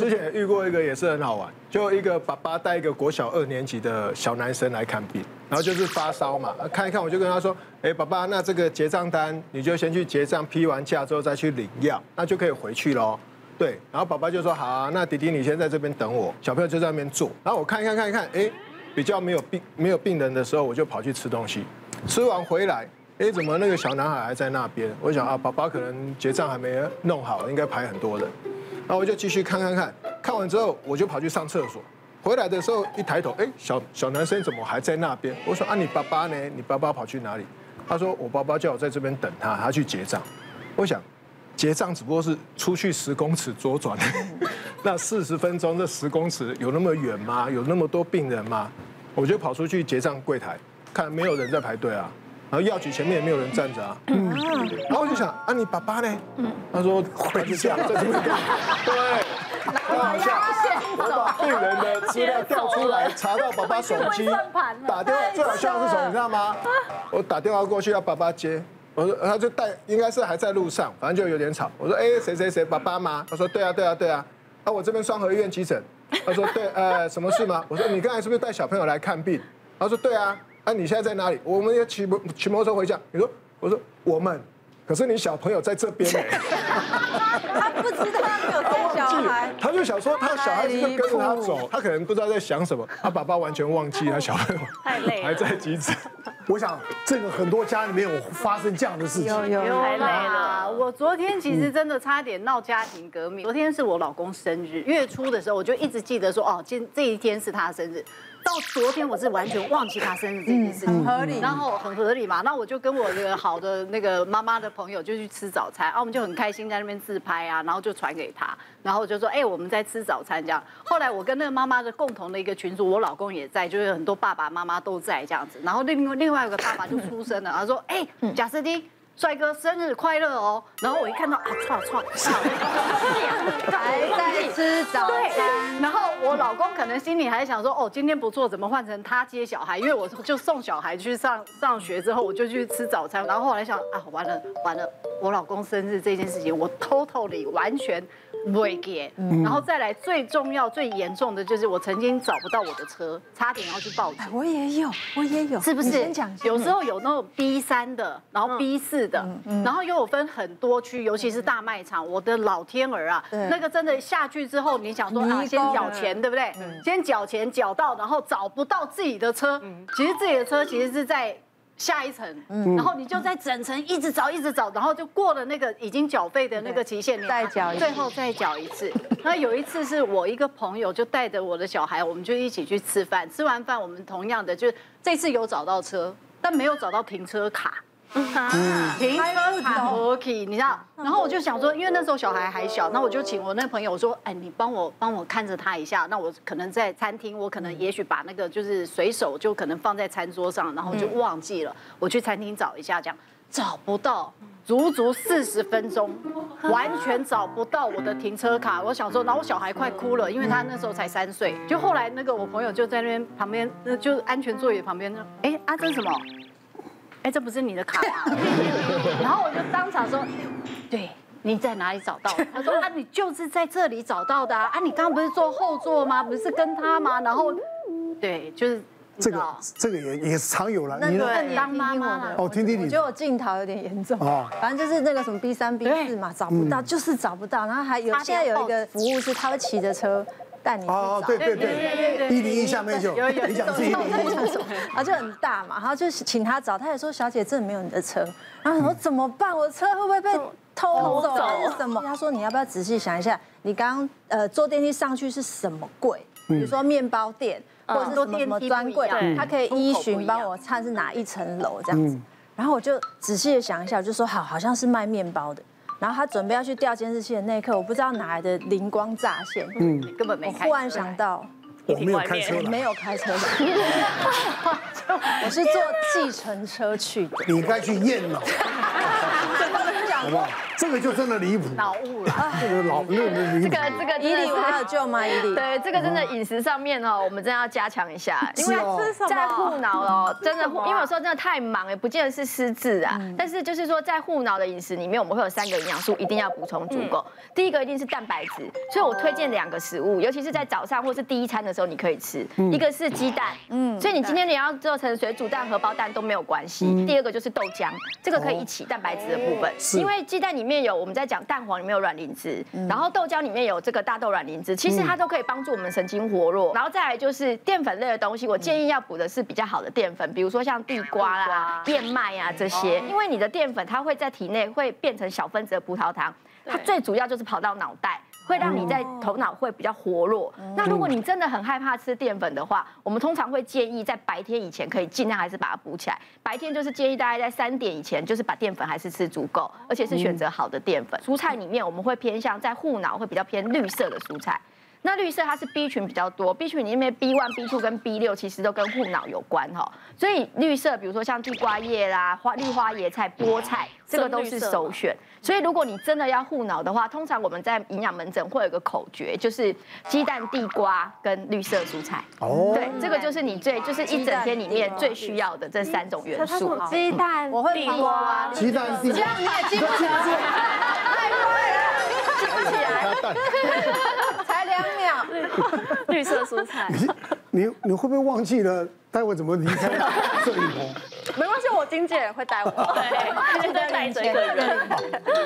之前遇过一个也是很好玩，就一个爸爸带一个国小二年级的小男生来看病，然后就是发烧嘛，看一看我就跟他说，哎，爸爸，那这个结账单你就先去结账，批完假之后再去领药，那就可以回去喽。对，然后爸爸就说好啊，那弟弟你先在这边等我，小朋友就在那边坐，然后我看一看看一看，哎，比较没有病没有病人的时候，我就跑去吃东西，吃完回来。哎，怎么那个小男孩还在那边？我想啊，爸爸可能结账还没弄好，应该排很多人。然后我就继续看看看，看完之后我就跑去上厕所。回来的时候一抬头，哎，小小男生怎么还在那边？我说啊，你爸爸呢？你爸爸跑去哪里？他说我爸爸叫我在这边等他，他去结账。我想结账只不过是出去十公尺左转，那四十分钟这十公尺有那么远吗？有那么多病人吗？我就跑出去结账柜台，看没有人在排队啊。然后药局前面也没有人站着啊，嗯，然后我就想啊，你爸爸呢？嗯，他说回家在这边，对，开玩笑，我把病人的资料调出来，查到爸爸手机，打电话，最好笑的是什么，你知道吗？我打电话过去要爸爸接，我说他就带，应该是还在路上，反正就有点吵。我说哎，谁谁谁，爸爸吗？他说对啊对啊对啊，啊我这边双和医院急诊，他说对，呃什么事吗？我说你刚才是不是带小朋友来看病？他说对啊。啊，你现在在哪里？我们要骑摩骑摩托车回家。你说，我说我们，可是你小朋友在这边呢。他不知道他没有带小孩，他就想说他小孩子就跟着他走，他可能不知道在想什么。他爸爸完全忘记他小朋友太累，还在急诊。我想这个很多家里面有发生这样的事情。有有太累了。我昨天其实真的差点闹家庭革命。昨天是我老公生日，月初的时候我就一直记得说，哦，今这一天是他的生日。到昨天我是完全忘记他生日这件事情，很合理，然后很合理嘛。那我就跟我这个好的那个妈妈的朋友就去吃早餐，啊，我们就很开心在那边自拍啊，然后就传给他，然后我就说，哎，我们在吃早餐这样。后来我跟那个妈妈的共同的一个群组，我老公也在，就是很多爸爸妈妈都在这样子。然后另外另外一个爸爸就出声了，他说，哎，贾斯汀。帅哥生日快乐哦！然后我一看到啊，唰唰唰，还在吃早餐。然后我老公可能心里还想说，哦，今天不错，怎么换成他接小孩？因为我就送小孩去上 上学之后，我就去吃早餐。然后后来想啊，完了完了，我老公生日这件事情，我 totally 完全。不会给，然后再来最重要、最严重的就是我曾经找不到我的车，差点要去报警。我也有，我也有，是不是？有时候有那种 B 三的，然后 B 四的，然后又有分很多区，尤其是大卖场。我的老天儿啊，那个真的下去之后，你想说啊，先缴钱，对不对？先缴钱缴到，然后找不到自己的车。其实自己的车其实是在。下一层，然后你就在整层一直找，一直找，然后就过了那个已经缴费的那个期限，你再缴，最后再缴一次。那有一次是我一个朋友就带着我的小孩，我们就一起去吃饭，吃完饭我们同样的就这次有找到车，但没有找到停车卡。嗯，停车卡你知道？然后我就想说，因为那时候小孩还小，那我就请我那朋友说，哎，你帮我帮我看着他一下。那我可能在餐厅，我可能也许把那个就是随手就可能放在餐桌上，然后就忘记了。我去餐厅找一下，这样找不到，足足四十分钟，完全找不到我的停车卡。我想说，然后我小孩快哭了，因为他那时候才三岁。就后来那个我朋友就在那边旁边，那就安全座椅旁边，哎，啊，这是什么？哎，这不是你的卡吗？然后我就当场说，对，你在哪里找到？他说啊，你就是在这里找到的啊！啊，你刚刚不是坐后座吗？不是跟他吗？然后，对，就是这个，这个也也是常有了。那个你当妈妈哦，听听你，我觉得我镜头有点严重啊。反正就是那个什么 B 三 B 四嘛，找不到，就是找不到。然后还有现在有一个服务是，他会骑着车。带你去找，对对对，一零一下面就有，你讲是一零一，然后就很大嘛，然后就请他找，他也说小姐这里没有你的车，然后我说怎么办？我车会不会被偷走还是什么？他说你要不要仔细想一下，你刚刚呃坐电梯上去是什么柜？比如说面包店或者是什么什么专柜，他可以依循帮我看是哪一层楼这样子。然后我就仔细的想一下，我就说好，好像是卖面包的。然后他准备要去调监视器的那一刻，我不知道哪来的灵光乍现，嗯，根本没开。我忽然想到，我没有开车，没有开车的，我是坐计程车去的。你该去验了，好不好？这个就真的离谱，脑雾了。这个老那个离谱。这个这个以礼我还有救吗？以礼。对，这个真的饮食上面哦，我们真的要加强一下，因为在护脑哦，真的，因为有时候真的太忙，也不见得是失智啊。但是就是说，在护脑的饮食里面，我们会有三个营养素一定要补充足够。第一个一定是蛋白质，所以我推荐两个食物，尤其是在早上或是第一餐的时候，你可以吃。一个是鸡蛋，嗯，所以你今天你要做成水煮蛋、荷包蛋都没有关系。第二个就是豆浆，这个可以一起蛋白质的部分，因为鸡蛋里面有我们在讲蛋黄里面有卵磷脂，然后豆浆里面有这个大豆卵磷脂，其实它都可以帮助我们神经活络。然后再来就是淀粉类的东西，我建议要补的是比较好的淀粉，比如说像地瓜啦、燕麦啊这些，因为你的淀粉它会在体内会变成小分子的葡萄糖，它最主要就是跑到脑袋。会让你在头脑会比较活络。那如果你真的很害怕吃淀粉的话，我们通常会建议在白天以前可以尽量还是把它补起来。白天就是建议大家在三点以前，就是把淀粉还是吃足够，而且是选择好的淀粉。蔬菜里面我们会偏向在护脑会比较偏绿色的蔬菜。那绿色它是 B 群比较多，B 群里面 B one、B two 跟 B 六其实都跟护脑有关哈，所以绿色比如说像地瓜叶啦、花绿花椰菜、菠菜，这个都是首选。所以如果你真的要护脑的话，通常我们在营养门诊会有一个口诀，就是鸡蛋、地瓜跟绿色蔬菜。哦，对，这个就是你最就是一整天里面最需要的这三种元素。鸡蛋，我会地瓜，鸡蛋、地瓜，你也记不起来，太快了，记不起来。绿色蔬菜。你你你会不会忘记了？待会怎么离开 摄影棚？没关系，我经纪人会带我。对，就带着一个人。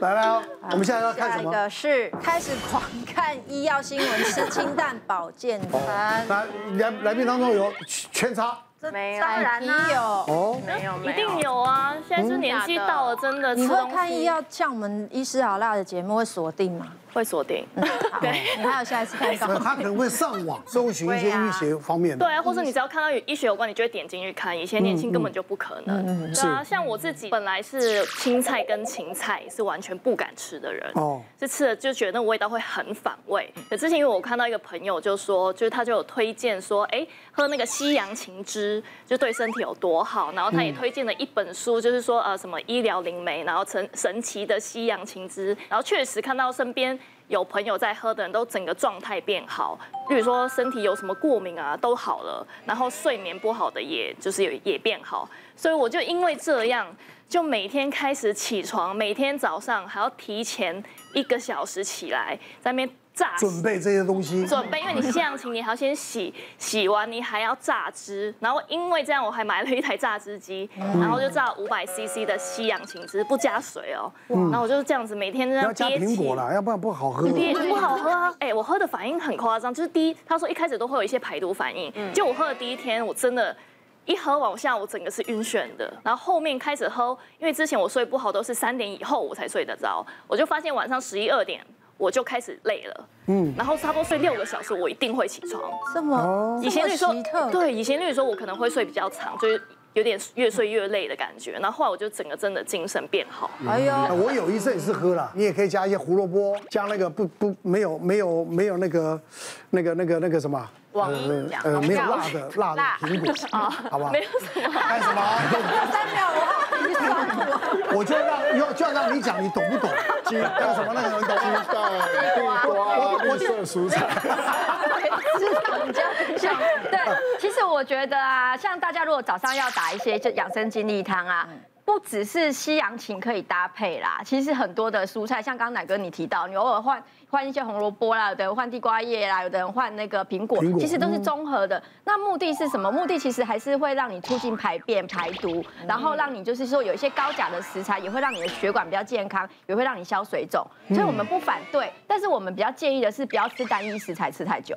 来来，我们现在要看什么？下一个是开始狂看医药新闻，吃清淡保健餐。来，来来宾当中有全插。没有，当然有。哦，没有，一定有啊！现在是年纪到了，真的。你会看医药像我们医师好辣的节目会锁定吗？会锁定，对，你还有下一次看到 他可能会上网搜寻一些医学方面的，对啊，或者你只要看到与医学有关，你就会点进去看。以前年轻根本就不可能，对啊，像我自己本来是青菜跟芹菜是完全不敢吃的人，哦，是吃了就觉得那个味道会很反胃。可之前因为我看到一个朋友就说，就是他就有推荐说，哎，喝那个西洋芹汁就对身体有多好，然后他也推荐了一本书，就是说呃什么医疗灵媒，然后神神奇的西洋芹汁，然后确实看到身边。有朋友在喝的人都整个状态变好，比如说身体有什么过敏啊都好了，然后睡眠不好的也就是也也变好，所以我就因为这样，就每天开始起床，每天早上还要提前一个小时起来在那边。炸准备这些东西，准备，因为你西洋芹你还要先洗，洗完你还要榨汁，然后因为这样我还买了一台榨汁机，然后就榨五百 CC 的西洋芹汁，不加水哦，然后我就是这样子每天这样。要加苹果啦，要不然不好喝。不好喝啊，哎，我喝的反应很夸张，就是第一，他说一开始都会有一些排毒反应，就我喝的第一天，我真的，一喝往下我整个是晕眩的，然后后面开始喝，因为之前我睡不好都是三点以后我才睡得着，我就发现晚上十一二点。我就开始累了，嗯，然后差不多睡六个小时，我一定会起床。这么以前你说特对，以前你说我可能会睡比较长，就是有点越睡越累的感觉。然后后来我就整个真的精神变好。哎呦，我有一阵也是喝了，你也可以加一些胡萝卜，加那个不不没有没有没有那个那个那个那个什么，呃呃没有辣的辣的苹果啊，好不好？没有什么，干什么？三秒我。我就让要就要让你讲，你懂不懂？鸡叫什么那个人懂？鸡蛋、地蔬菜。对，其实我觉得啊，像大家如果早上要打一些就养生精力汤啊。不只是西洋芹可以搭配啦，其实很多的蔬菜，像刚刚乃哥你提到，你偶尔换换一些红萝卜啦，有的人换地瓜叶啦，有的人换那个苹果，其实都是综合的。那目的是什么？目的其实还是会让你促进排便排毒，然后让你就是说有一些高钾的食材，也会让你的血管比较健康，也会让你消水肿。所以我们不反对，但是我们比较建议的是不要吃单一食材吃太久。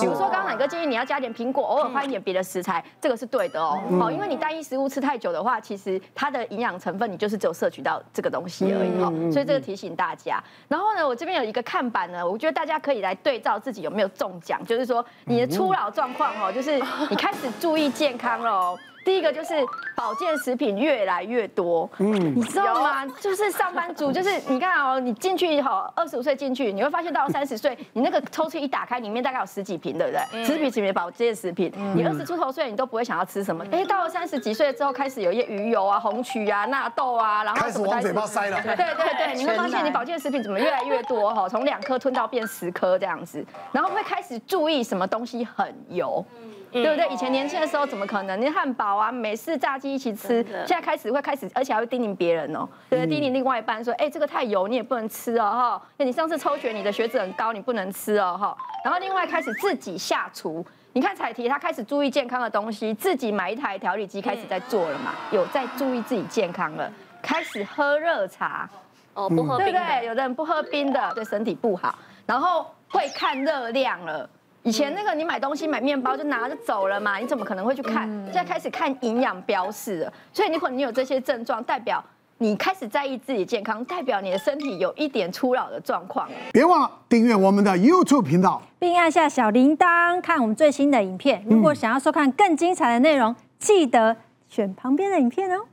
比如说，刚刚乃哥建议你要加点苹果，偶尔换一点别的食材，这个是对的哦。好，因为你单一食物吃太久的话，其实它的营养成分你就是只有摄取到这个东西而已哈。所以这个提醒大家。然后呢，我这边有一个看板呢，我觉得大家可以来对照自己有没有中奖，就是说你的初老状况哦，就是你开始注意健康了哦。第一个就是保健食品越来越多，嗯，你知道吗？就是上班族，就是你看哦，你进去以后，二十五岁进去，你会发现到三十岁，你那个抽屉一打开，里面大概有十几瓶，对不对？十几瓶的保健食品，你二十出头岁，你都不会想要吃什么。哎，到了三十几岁之后，开始有一些鱼油啊、红曲啊、纳豆啊，然后开始往嘴巴塞了。对对对，你会发现你保健食品怎么越来越多哈？从两颗吞到变十颗这样子，然后会开始注意什么东西很油。对不对？以前年轻的时候怎么可能？你汉堡啊、美式炸鸡一起吃，现在开始会开始，而且还会叮咛别人哦，对，叮咛另外一半说，哎，这个太油，你也不能吃哦，哈。那你上次抽血，你的血脂很高，你不能吃哦，哈。然后另外开始自己下厨，你看彩提他开始注意健康的东西，自己买一台调理机开始在做了嘛，有在注意自己健康了，开始喝热茶，哦，不喝冰，对不对？有的人不喝冰的，对身体不好，然后会看热量了。以前那个你买东西买面包就拿着走了嘛，你怎么可能会去看？现在开始看营养标示了，所以如果你有这些症状，代表你开始在意自己健康，代表你的身体有一点初老的状况。别忘了订阅我们的 YouTube 频道，并按下小铃铛看我们最新的影片。如果想要收看更精彩的内容，记得选旁边的影片哦。